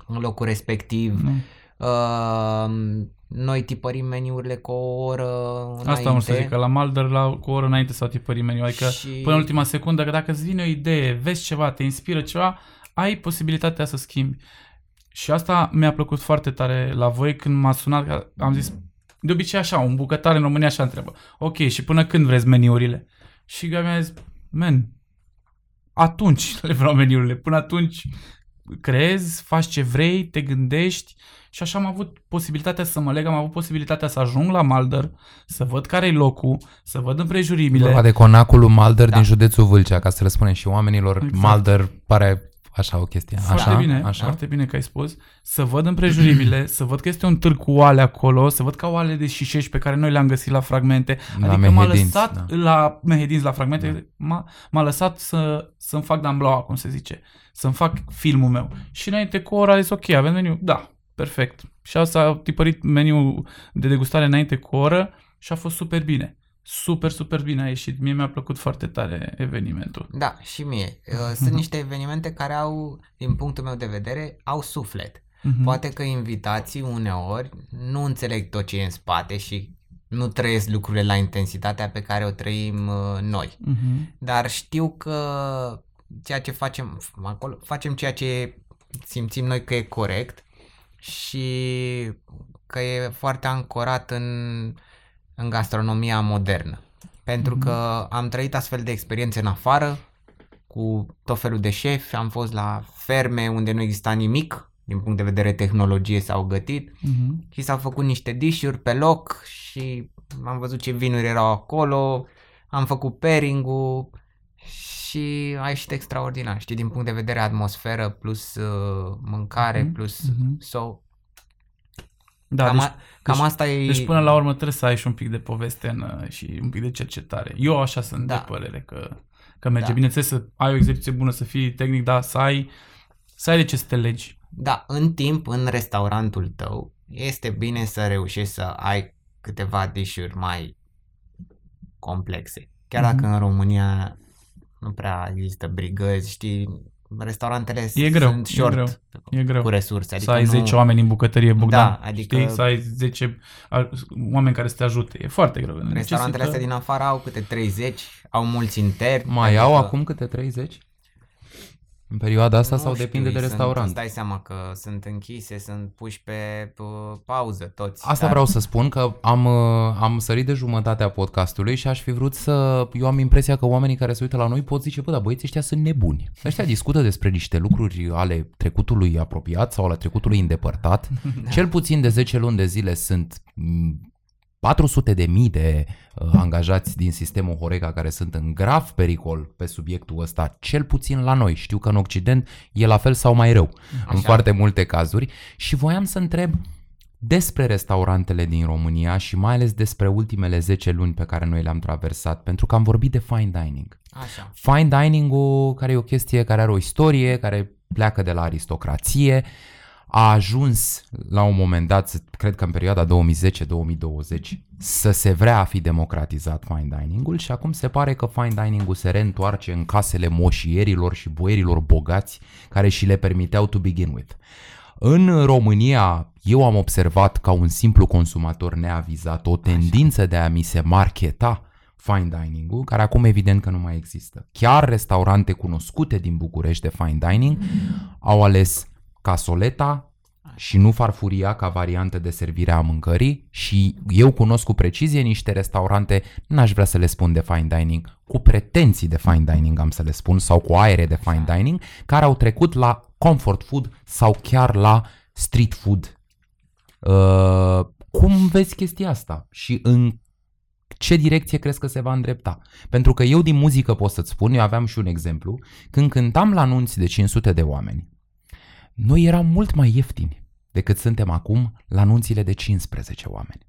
în locul respectiv. Nu. Uh, noi tipărim meniurile cu o oră înainte. Asta am să zic, că la Malder la, cu o oră înainte s-au tipărit meniu. Adică și... până în ultima secundă, că dacă îți vine o idee, vezi ceva, te inspiră ceva, ai posibilitatea să schimbi. Și asta mi-a plăcut foarte tare la voi când m-a sunat, că am zis, de obicei așa, un bucătar în România așa întreabă, ok, și până când vreți meniurile? Și Gabi mi-a zis, men, atunci le vreau meniurile, până atunci creezi, faci ce vrei, te gândești și așa am avut posibilitatea să mă leg, am avut posibilitatea să ajung la Malder, să văd care e locul, să văd împrejurimile. Vorba de conacul lui Malder Da. din județul Vâlcea, ca să le spunem și oamenilor. Exact. Malder pare așa o chestie. Foarte așa, bine, așa. foarte bine că ai spus. Să văd împrejurimile, să văd că este un târg cu oale acolo, să văd ca oale de șișești pe care noi le-am găsit la fragmente. La adică m-a Mehedinți, lăsat da. la Mehedinți, la fragmente, m-a, m-a lăsat să, să-mi fac damblaua, cum se zice. Să-mi fac filmul meu. Și înainte cu o oră a zis, ok, avem meniu? Da, perfect. Și asta a tipărit meniul de degustare înainte cu o oră și a fost super bine. Super, super bine a ieșit. Mie mi-a plăcut foarte tare evenimentul. Da, și mie. Uh, Sunt niște evenimente care au, din punctul meu de vedere, au suflet. Mhm. Poate că invitații uneori nu înțeleg tot ce e în spate și nu trăiesc lucrurile la intensitatea pe care o trăim uh, noi. Mhm. Dar știu că ceea ce facem acolo, facem ceea ce simțim noi că e corect și că e foarte ancorat în, în gastronomia modernă. Pentru Mhm. că am trăit astfel de experiențe în afară, cu tot felul de șefi, am fost la ferme unde nu exista nimic din punct de vedere tehnologie s-au gătit Mhm. și s-au făcut niște dișuri pe loc și am văzut ce vinuri erau acolo, am făcut pairing-ul și a ieșit extraordinar, știi, din punct de vedere atmosferă plus uh, mâncare Mhm, plus mhm. so, Da, cam, deci, a, cam deci- asta e... Deci până la urmă trebuie să ai și un pic de poveste în, uh, și un pic de cercetare. Eu așa sunt Da. de părere că, că merge. Da. Bineînțeles să ai o exerciție bună, să fii tehnic, dar să ai, să ai de ce să te legi. Da, în timp, în restaurantul tău, este bine să reușești să ai câteva dișuri mai complexe. Chiar Mhm. dacă în România nu prea există brigăzi, știi, restaurantele E greu, sunt e short greu, e greu. cu resurse. Adică să ai nu... 10 oameni în bucătărie, Bogdan. Da, adică- Știi? Să ai 10 a- oameni care să te ajute. E foarte greu. Restaurantele astea din afară au câte 30, au mulți interni. Mai au adică- acum câte 30? În perioada asta Nu sau știu, depinde de sunt- restaurant? Îți dai seama că sunt închise, sunt puși pe, pe pauză toți. Asta vreau să spun că am, uh, am sărit de jumătatea podcastului și aș fi vrut să... Eu am impresia că oamenii care se uită la noi pot zice, bă, dar băieții ăștia sunt nebuni. Ăștia discută despre niște lucruri ale trecutului apropiat sau ale trecutului îndepărtat. Cel puțin de 10 luni de zile sunt mm, 400 de mii de uh, angajați din sistemul Horeca care sunt în grav pericol pe subiectul ăsta, cel puțin la noi. Știu că în Occident e la fel sau mai rău în Așa. foarte multe cazuri și voiam să întreb despre restaurantele din România și mai ales despre ultimele 10 luni pe care noi le-am traversat, pentru că am vorbit de fine dining. Așa. Fine dining-ul, care e o chestie care are o istorie, care pleacă de la aristocrație, a ajuns la un moment dat, cred că în perioada 2010-2020, să se vrea a fi democratizat fine dining-ul și acum se pare că fine dining-ul se reîntoarce în casele moșierilor și boierilor bogați care și le permiteau to begin with. În România, eu am observat ca un simplu consumator neavizat o tendință de a mi se marketa fine dining-ul, care acum evident că nu mai există. Chiar restaurante cunoscute din București de fine dining au ales casoleta și nu farfuria ca variantă de servire a mâncării și eu cunosc cu precizie niște restaurante, n-aș vrea să le spun de fine dining, cu pretenții de fine dining am să le spun sau cu aere de fine dining, care au trecut la comfort food sau chiar la street food. Uh, cum vezi chestia asta și în ce direcție crezi că se va îndrepta? Pentru că eu din muzică pot să-ți spun, eu aveam și un exemplu, când cântam la anunți de 500 de oameni, noi eram mult mai ieftini decât suntem acum la anunțile de 15 oameni.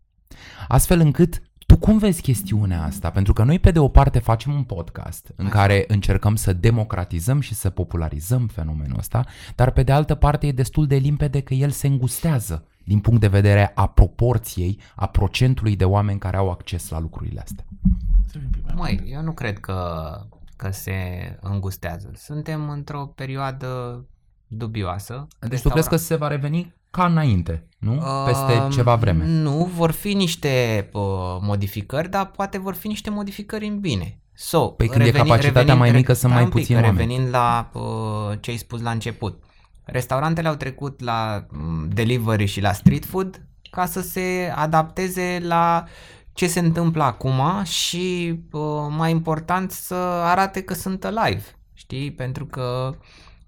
Astfel încât tu cum vezi chestiunea asta? Pentru că noi pe de o parte facem un podcast în Așa. care încercăm să democratizăm și să popularizăm fenomenul ăsta, dar pe de altă parte e destul de limpede că el se îngustează din punct de vedere a proporției, a procentului de oameni care au acces la lucrurile astea. Măi, eu nu cred că, că se îngustează. Suntem într-o perioadă dubioasă. Deci tu crezi că se va reveni ca înainte, nu? Peste Um, ceva vreme. Nu, vor fi niște uh, modificări, dar poate vor fi niște modificări în bine. So, Păi când e capacitatea mai mică, sunt stai mai un pic, puțini că oameni. Revenind la uh, ce ai spus la început. Restaurantele au trecut la mm, delivery și la street food ca să se adapteze la ce se întâmplă acum și, uh, mai important, să arate că sunt alive. Știi? Pentru că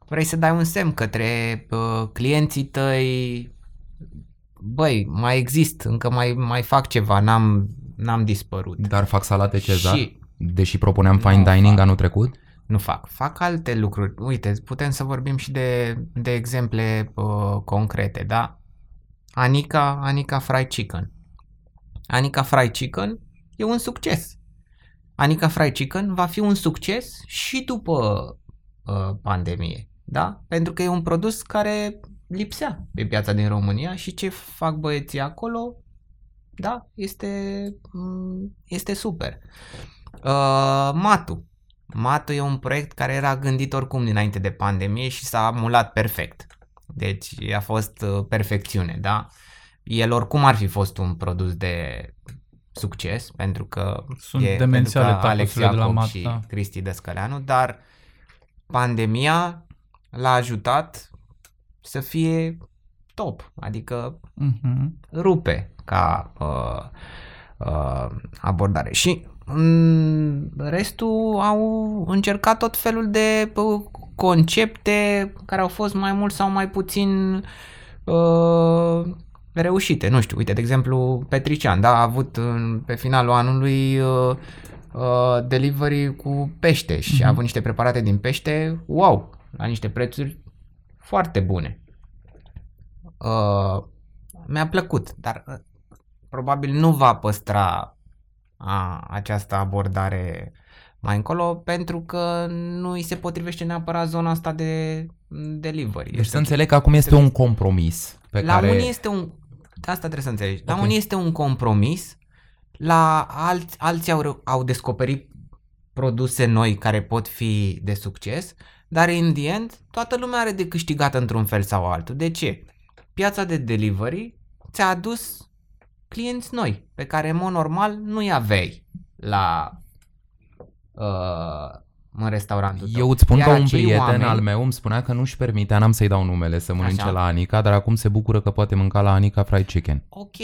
vrei să dai un semn către uh, clienții tăi, băi, mai exist, încă mai, mai fac ceva, n-am, n-am dispărut. Dar fac salate Cezar? Și Deși propuneam Nu fine dining fac. anul trecut? nu fac. Fac alte lucruri. Uite, putem să vorbim și de, de exemple uh, concrete, da? Anica, Anica Fried Chicken. Anica Fried Chicken e un succes. Anica Fried Chicken va fi un succes și după uh, pandemie, da? Pentru că e un produs care lipsea pe piața din România și ce fac băieții acolo, da, este, mm, este super. Uh, Matu. Matu e un proiect care era gândit oricum dinainte de pandemie și s-a mulat perfect. Deci a fost uh, perfecțiune, da? El oricum ar fi fost un produs de succes pentru că Sunt e demențiale pentru că Alex tapusurile de la Iacob Mat, și da. Cristi Descăleanu, dar pandemia l-a ajutat să fie top, adică Mhm. rupe ca uh, uh, abordare. Și în restul au încercat tot felul de uh, concepte care au fost mai mult sau mai puțin uh, reușite. Nu știu, uite, de exemplu, Petrician, da, a avut în, pe finalul anului uh, uh, delivery cu pește și a Mhm. avut niște preparate din pește, wow, la niște prețuri foarte bune. Uh, mi-a plăcut, dar uh, probabil nu va păstra a, această abordare mai încolo pentru că nu îi se potrivește neapărat zona asta de mm, delivery. Deci să înțeleg că acum este un compromis pe la care... unii este un... Asta trebuie să înțelegi. La Ok. unii este un compromis, la alți, alții au, reu- au descoperit produse noi care pot fi de succes, dar in the end toată lumea are de câștigat într-un fel sau altul. De ce? Piața de delivery ți-a adus clienți noi pe care în mod normal nu-i aveai la uh, în restaurantul tău. Eu îți spun Iar că un acei prieten oameni- al meu îmi spunea că nu-și permitea, n-am să-i dau numele, să mănânce Așa. la Anica, dar acum se bucură că poate mânca la Anica fried chicken. Ok,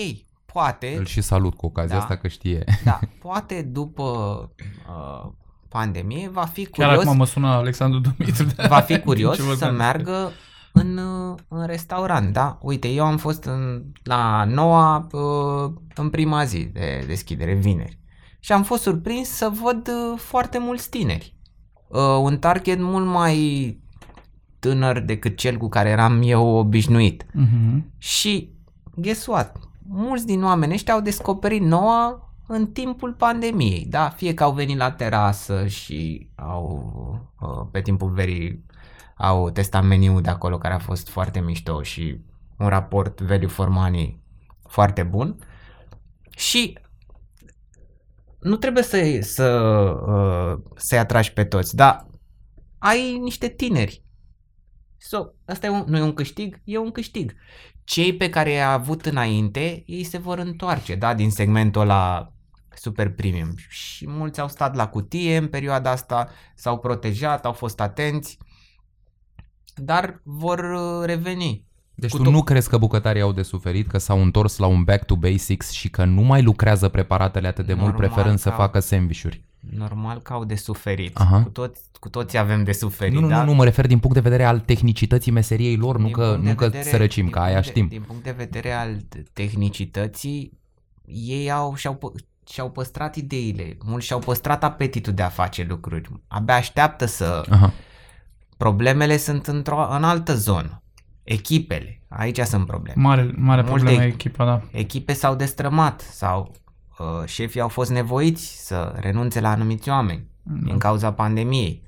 poate, Îl și salut cu ocazia Da. asta că știe. da, poate după uh, pandemie va fi Chiar curios acum mă sună Alexandru Dumitru. de- va fi curios ce să vorbeam. meargă în, uh, în restaurant, da? Uite, eu am fost în, la noua uh, în prima zi de deschidere, vineri. Și am fost surprins să văd uh, foarte mulți tineri. Uh, un target mult mai tânăr decât cel cu care eram eu obișnuit. Mhm. Și, guess what? Mulți din oamenii ăștia au descoperit noua în timpul pandemiei, da? Fie că au venit la terasă și au, uh, pe timpul verii, au testat meniul de acolo care a fost foarte mișto și un raport value for money foarte bun. Și nu trebuie să, să, uh, să-i atragi pe toți, dar ai niște tineri. So, asta e un, nu e un câștig, e un câștig. Cei pe care i-a avut înainte, ei se vor întoarce, da, din segmentul ăla super premium. Și mulți au stat la cutie în perioada asta, s-au protejat, au fost atenți, dar vor uh, reveni. Deci Cu tu tot- nu crezi că bucătarii au de suferit, că s-au întors la un back to basics și că nu mai lucrează preparatele atât de mult, Normal preferând să că au. facă sandvișuri? Normal că au de suferit. Aha. Cu, toți, cu toții avem de suferit, Nu, nu, da? nu, nu, mă refer din punct de vedere al tehnicității meseriei lor, nu Din că, punct de nu că vedere- sărăcim, din că aia punct de- știm. Din punct de vedere al tehnicității, ei au, și-au, pă- și-au păstrat ideile, mulți și-au păstrat apetitul de a face lucruri. Abia așteaptă să... Aha. Problemele sunt într-o, în altă zonă. Echipele, aici sunt probleme. Mare, mare Multe- problemă e echipa, da. Echipe s-au destrămat sau uh, șefii au fost nevoiți să renunțe la anumiți oameni din cauza pandemiei.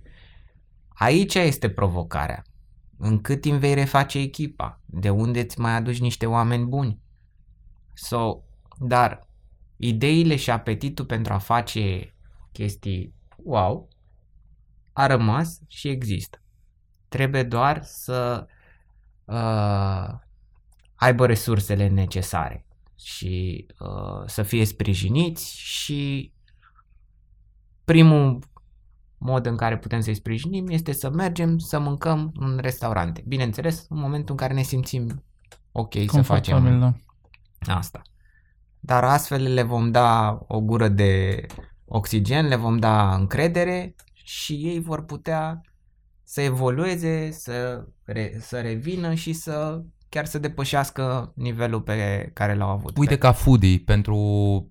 Aici este provocarea. În cât timp vei reface echipa? De unde îți mai aduci niște oameni buni? So, dar ideile și apetitul pentru a face chestii wow a rămas și există. Trebuie doar să uh, aibă resursele necesare și uh, să fie sprijiniți și primul mod în care putem să-i sprijinim este să mergem să mâncăm în restaurante. Bineînțeles, în momentul în care ne simțim ok să Confortabil, facem da. asta. Dar astfel le vom da o gură de oxigen, le vom da încredere și ei vor putea să evolueze, să, re, să revină și să chiar să depășească nivelul pe care l-au avut. Uite Pe- ca foodie, pentru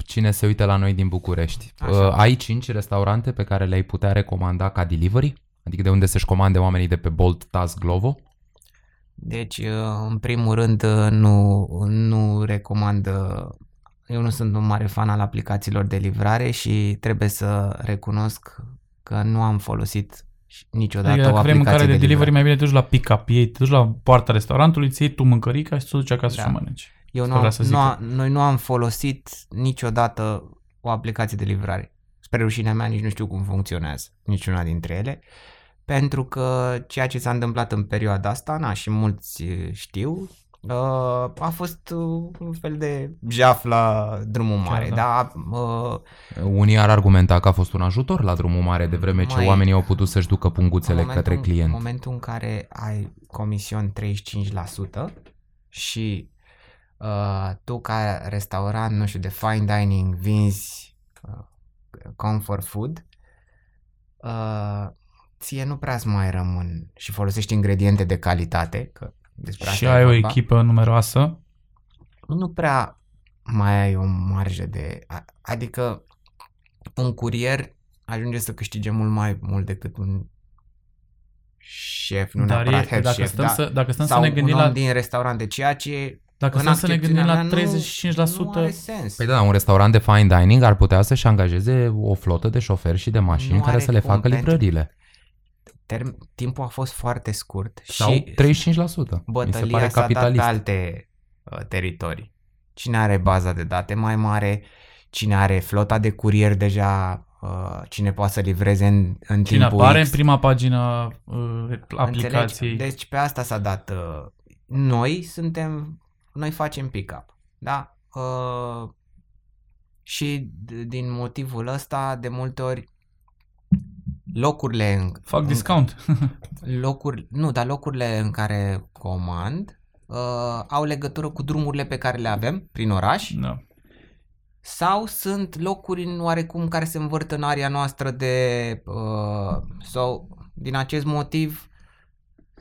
cine se uită la noi din București. Așa. Uh, ai 5 restaurante pe care le-ai putea recomanda ca delivery? Adică de unde să-și comande oamenii de pe Bolt, Taz, Glovo? Deci, uh, în primul rând, uh, nu, nu recomand. Uh, Eu nu sunt un mare fan al aplicațiilor de livrare și trebuie să recunosc că nu am folosit niciodată Adică o dacă vrei aplicație mâncare de delivery, livrare. mai bine te duci la pick-up. Ei te duci la poarta restaurantului, îți iei tu mâncărica și tu duci acasă Da. și mănânci. Eu Asta nu, vrea am, să zic nu eu. a, noi nu am folosit niciodată o aplicație de livrare. Spre rușinea mea nici nu știu cum funcționează niciuna dintre ele. Pentru că ceea ce s-a întâmplat în perioada asta, na, și mulți uh, știu, uh, a fost uh, un fel de jaf la drumul mare, da. da? Uh, Unii ar argumenta că a fost un ajutor la drumul mare, de vreme ce Mai- oamenii au putut să-și ducă punguțele în momentul, către client. În momentul în care ai comision 35% și uh, tu ca restaurant, nu știu, de fine dining vinzi uh, comfort food, uh, ție nu prea îți mai rămân și folosești ingrediente de calitate, că despre Și asta e ai o vorba, echipă numeroasă. nu prea mai ai o marjă de... a- Adică un curier ajunge să câștige mult mai mult decât un șef, nu Dar neapărat e, head dacă chef, stăm, da? să, dacă stăm să sau ne gândim un om la, din restaurante, ceea ce dacă în stăm să ne gândim la accepțiunea mea 35%, nu, nu are sens. Păi da, un restaurant de fine dining ar putea să-și angajeze o flotă de șoferi și de mașini Nu care are să le cum, facă pentru- livrările. Term- timpul a fost foarte scurt Sau și 35%. Mi se bătălia pare s-a dat pe capitalist. alte uh, teritorii. Cine are baza de date mai mare, cine are flota de curier deja uh, cine poate să livreze în, în Cine timpul apare X. în prima pagină uh, aplicației. Înțelegi? Deci pe asta s-a dat. Uh, noi suntem, noi facem pick-up, da? Uh, și d- din motivul ăsta, de multe ori, locurile în, Fac în- discount. locuri, nu, dar locurile în care comand uh, au legătură cu drumurile pe care le avem prin oraș da. sau sunt locuri în oarecum care se învârt în area noastră de uh, sau din acest motiv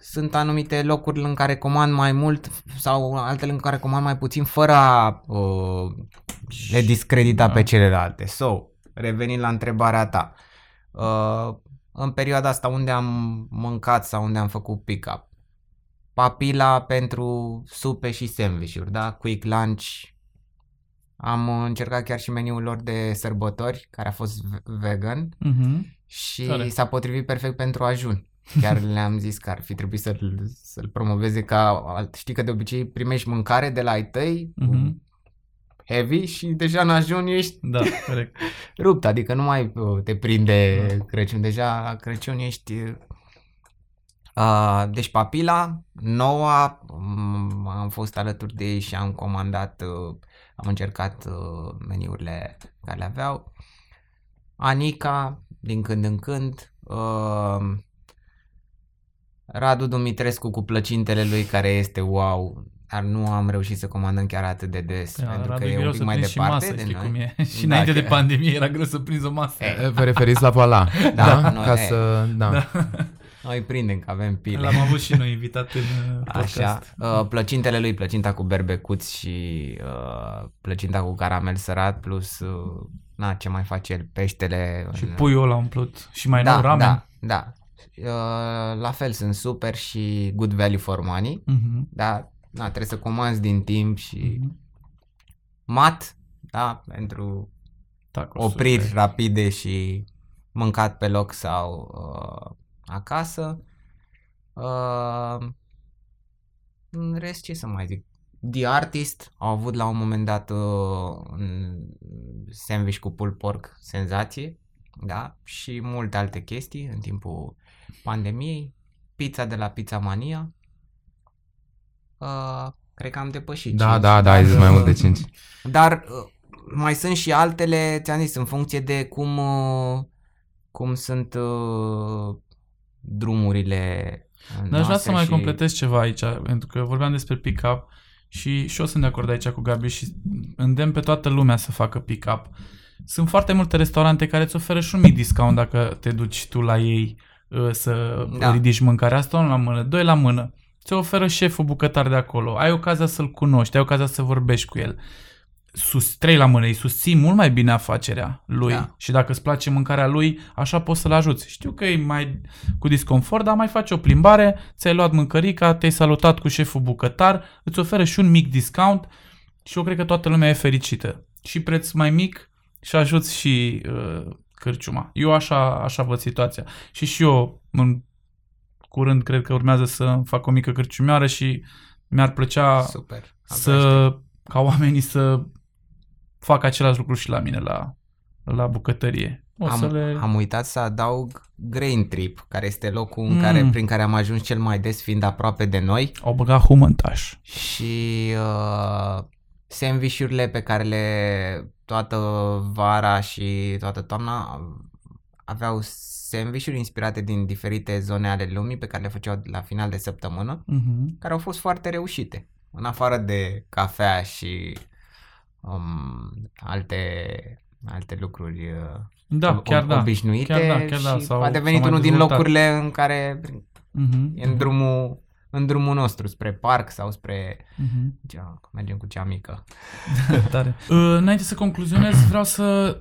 sunt anumite locuri în care comand mai mult sau altele în care comand mai puțin fără a uh, le discredita Da. pe celelalte. So, revenind la întrebarea ta. Uh, în perioada asta unde am mâncat sau unde am făcut pick-up, papila pentru supe și sandvișuri, da? Quick lunch. Am încercat chiar și meniul lor de sărbători, care a fost ve- vegan Mhm. și Tare. s-a potrivit perfect pentru ajun. Chiar le-am zis că ar fi trebuit să-l, să-l promoveze ca... Știi că de obicei primești mâncare de la ai tăi, Mhm. Heavy și deja în ajun ești Da, corect. rupt, adică nu mai uh, te prinde Crăciun, deja la Crăciun ești... Uh, deci papila, noua, m- am fost alături de ei și am comandat, uh, am încercat uh, meniurile care le aveau. Anica, din când în când, uh, Radu Dumitrescu cu plăcintele lui care este wow, dar nu am reușit să comandăm chiar atât de des, Da, pentru Radu, că e e greu un pic să mai prinzi și departe masă, de știi noi. cum e. și Da, înainte de că- pandemie era greu să prinzi o masă. E, Vă referiți la voala, Da, da? noi- Ca e. să, da. Da. Noi prindem că avem pile. L-am avut și noi invitat în uh, Așa, podcast. uh, plăcintele lui, plăcinta cu berbecuți și uh, plăcinta cu caramel sărat plus, uh, na, ce mai face el, peștele. Și în- puiul ăla umplut. Și mai da, nou ramen. Da, da. Uh, la fel sunt super și good value for money, Mhm. dar na, trebuie să comanzi din timp și Mhm. mat, da, pentru Tacosuri. opriri rapide și mâncat pe loc sau uh, acasă. Uh, în rest, ce să mai zic? The Artist au avut la un moment dat uh, un sandwich cu pulled pork, senzație, da, și multe alte chestii în timpul pandemiei. Pizza de la Pizza Mania. Uh, cred că am depășit. Da, cinci, da, da, dar, ai zis mai uh, mult de 5. dar uh, mai sunt și altele, ți-am zis, în funcție de cum, uh, cum sunt uh, drumurile Dar aș vrea să noastre mai și... completez ceva aici, pentru că vorbeam despre pick-up și și eu sunt de acord aici cu Gabi și îndemn pe toată lumea să facă pick-up. Sunt foarte multe restaurante care îți oferă și un mic discount dacă te duci tu la ei uh, să Da. ridici mâncarea asta, unul la mână, doi la mână. Ți oferă șeful bucătar de acolo, ai ocazia să-l cunoști, ai ocazia să vorbești cu el. Sus, trei la mână, îi susții mult mai bine afacerea lui Da. și dacă îți place mâncarea lui, așa poți să-l ajuți. Știu că e mai cu disconfort, dar mai faci o plimbare, ți-ai luat mâncărica, te-ai salutat cu șeful bucătar, îți oferă și un mic discount și eu cred că toată lumea e fericită. Și preț mai mic și ajuți și uh, cârciuma. Eu așa, așa văd situația. Și și eu în curând cred că urmează să fac o mică cârciumioară și mi-ar plăcea Super. Abia aștept. să ca oamenii să facă același lucru și la mine la, la bucătărie. O am, să le... am uitat să adaug Grain Trip, care este locul în Mm. care, prin care am ajuns cel mai des, fiind aproape de noi. Au băgat humântaș. și uh, sandvișurile pe care le toată vara și toată toamna aveau sandvișuri inspirate din diferite zone ale lumii pe care le făceau la final de săptămână, Mhm. care au fost foarte reușite. În afară de cafea și um, alte, alte lucruri uh, Da, ob- chiar da. obișnuite Chiar da, chiar da, și s-au- a devenit s-au mai unul din dezvoltat. locurile în care Mhm. e în drumul, în drumul nostru, spre parc sau spre Mhm. cea, mergem cu cea mică. Tare. Uh, înainte să concluzionez, vreau să...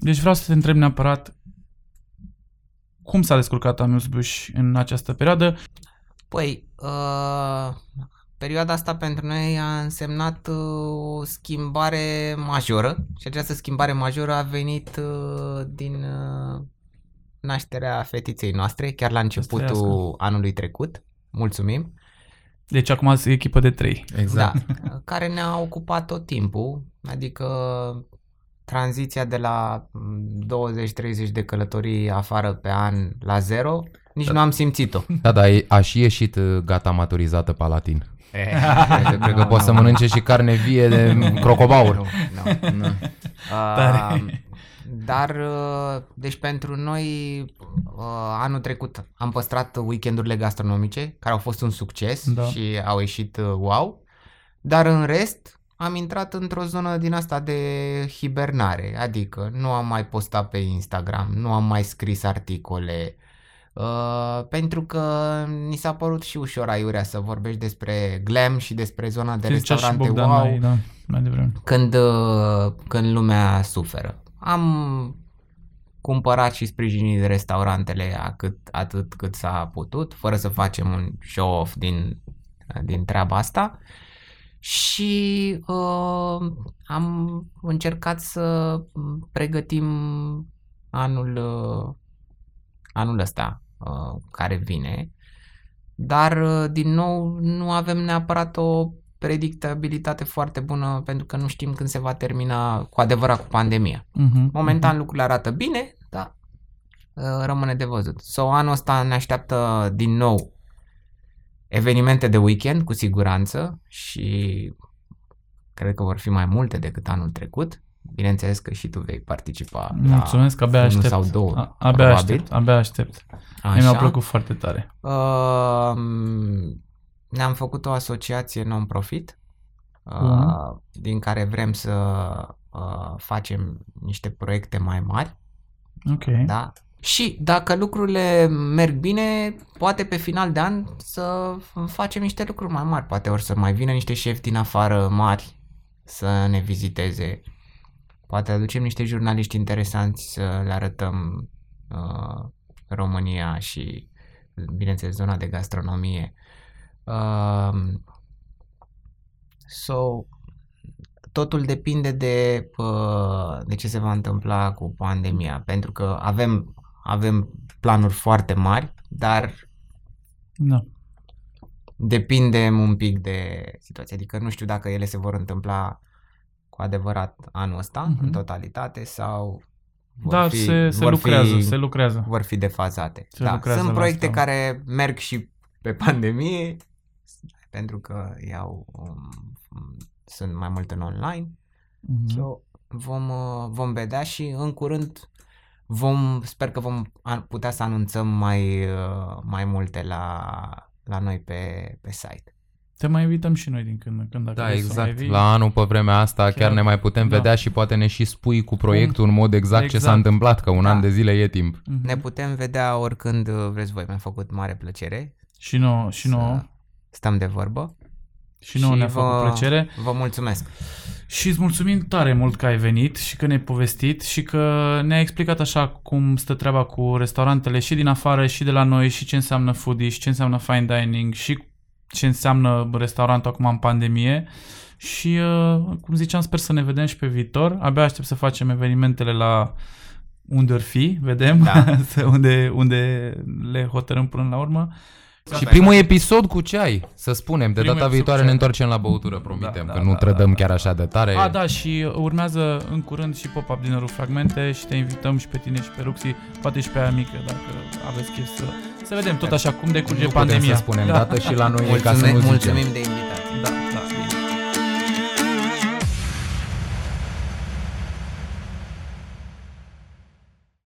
Deci vreau să te întreb neapărat cum s-a descurcat Amius Bush în această perioadă. Păi, uh, perioada asta pentru noi a însemnat uh, o schimbare majoră și această schimbare majoră a venit uh, din uh, nașterea fetiței noastre, chiar la începutul trăiască. anului trecut. Mulțumim! Deci acum e echipă de trei. Exact. Da, care ne-a ocupat tot timpul, adică tranziția de la mm, 20-30 de călătorii afară pe an la zero, nici nu am simțit-o. Da, dar e- aș și ieșit uh, gata maturizată Palatin. Cred Cred că poți să mănânce și carne vie de crocobaur. Nu, nu. Nu. Uh, dar, uh, deci pentru noi, uh, anul trecut am păstrat weekendurile gastronomice, care au fost un succes Da. și au ieșit uh, wow, dar în rest am intrat într-o zonă din asta de hibernare, adică nu am mai postat pe Instagram, nu am mai scris articole, Uh, pentru că ni s-a părut și ușor aiurea să vorbești despre glam și despre zona de Zicea și restaurante Bogdan wow mai, da, mai devreme. când, uh, când lumea suferă. Am cumpărat și sprijinit restaurantele atât, atât cât s-a putut, fără să facem un show-off din, din treaba asta și uh, am încercat să pregătim anul, uh, anul ăsta uh, care vine, dar uh, din nou nu avem neapărat o predictabilitate foarte bună pentru că nu știm când se va termina cu adevărat cu pandemia. Mhm, Momentan lucrurile arată bine, dar uh, rămâne de văzut. So, anul ăsta ne așteaptă din nou evenimente de weekend, cu siguranță, și cred că vor fi mai multe decât anul trecut. Bineînțeles că și tu vei participa Mulțumesc, abia unul aștept. sau două, A- abia probabil. aștept, abia aștept. Mie Așa. mi-a plăcut foarte tare. Uh, ne-am făcut o asociație non-profit uh, Bun. din care vrem să uh, facem niște proiecte mai mari, Ok. da? Și dacă lucrurile merg bine, poate pe final de an să facem niște lucruri mai mari, poate ori să mai vină niște șefi din afară mari să ne viziteze, poate aducem niște jurnaliști interesanți să le arătăm uh, România și, bineînțeles, zona de gastronomie. Uh, so, totul depinde de, uh, de ce se va întâmpla cu pandemia, pentru că avem, avem planuri foarte mari, dar Da. depinde un pic de situație. Adică nu știu dacă ele se vor întâmpla cu adevărat anul ăsta, Mhm. în totalitate, sau vor Dar fi, se, se vor lucrează, fi, se lucrează. vor fi defazate. Se da, lucrează sunt la proiecte asta. care merg și pe pandemie, pentru că iau, um, sunt mai mult în online. Mhm. So, vom, uh, vom vedea și în curând vom, sper că vom an- putea să anunțăm mai, uh, mai multe la, la noi pe, pe site. Te mai invităm și noi din când în când. Dacă Da, vrei să mai exact. vii. La anul pe vremea asta chiar, Chiar, ne mai putem da. vedea și poate ne și spui cu proiectul în mod exact, ce s-a Exact. întâmplat, că un Da. an de zile e timp. Mhm. Ne putem vedea oricând uh, vreți voi. Mi-a făcut mare plăcere. Și nouă, și nouă. să stăm de vorbă. Și nouă ne-a vă- făcut plăcere. Vă mulțumesc. Și îți mulțumim tare mult că ai venit și că ne-ai povestit și că ne-ai explicat așa cum stă treaba cu restaurantele și din afară și de la noi și ce înseamnă foodie și ce înseamnă fine dining și ce înseamnă restaurantul acum în pandemie. Și, uh, cum ziceam, sper să ne vedem și pe viitor. Abia aștept să facem evenimentele la unde or fi, vedem, Da. să- unde, unde le hotărâm până la urmă. Și primul episod cu ceai, să spunem. De Primul data episod viitoare cu ne ceai. întoarcem la băutură, promitem, Da, că da, nu da, trădăm da, chiar da. așa de tare. A, da, și urmează în curând și pop-up dinnerul fragmente și te invităm și pe tine și pe Ruxi, poate și pe aia mică, dacă aveți chef să, să vedem tot așa cum decurge nu putem pandemia. să spunem da. dată și la noi e ca să nu Mulțumim, zicem. mulțumim de invitație. Da.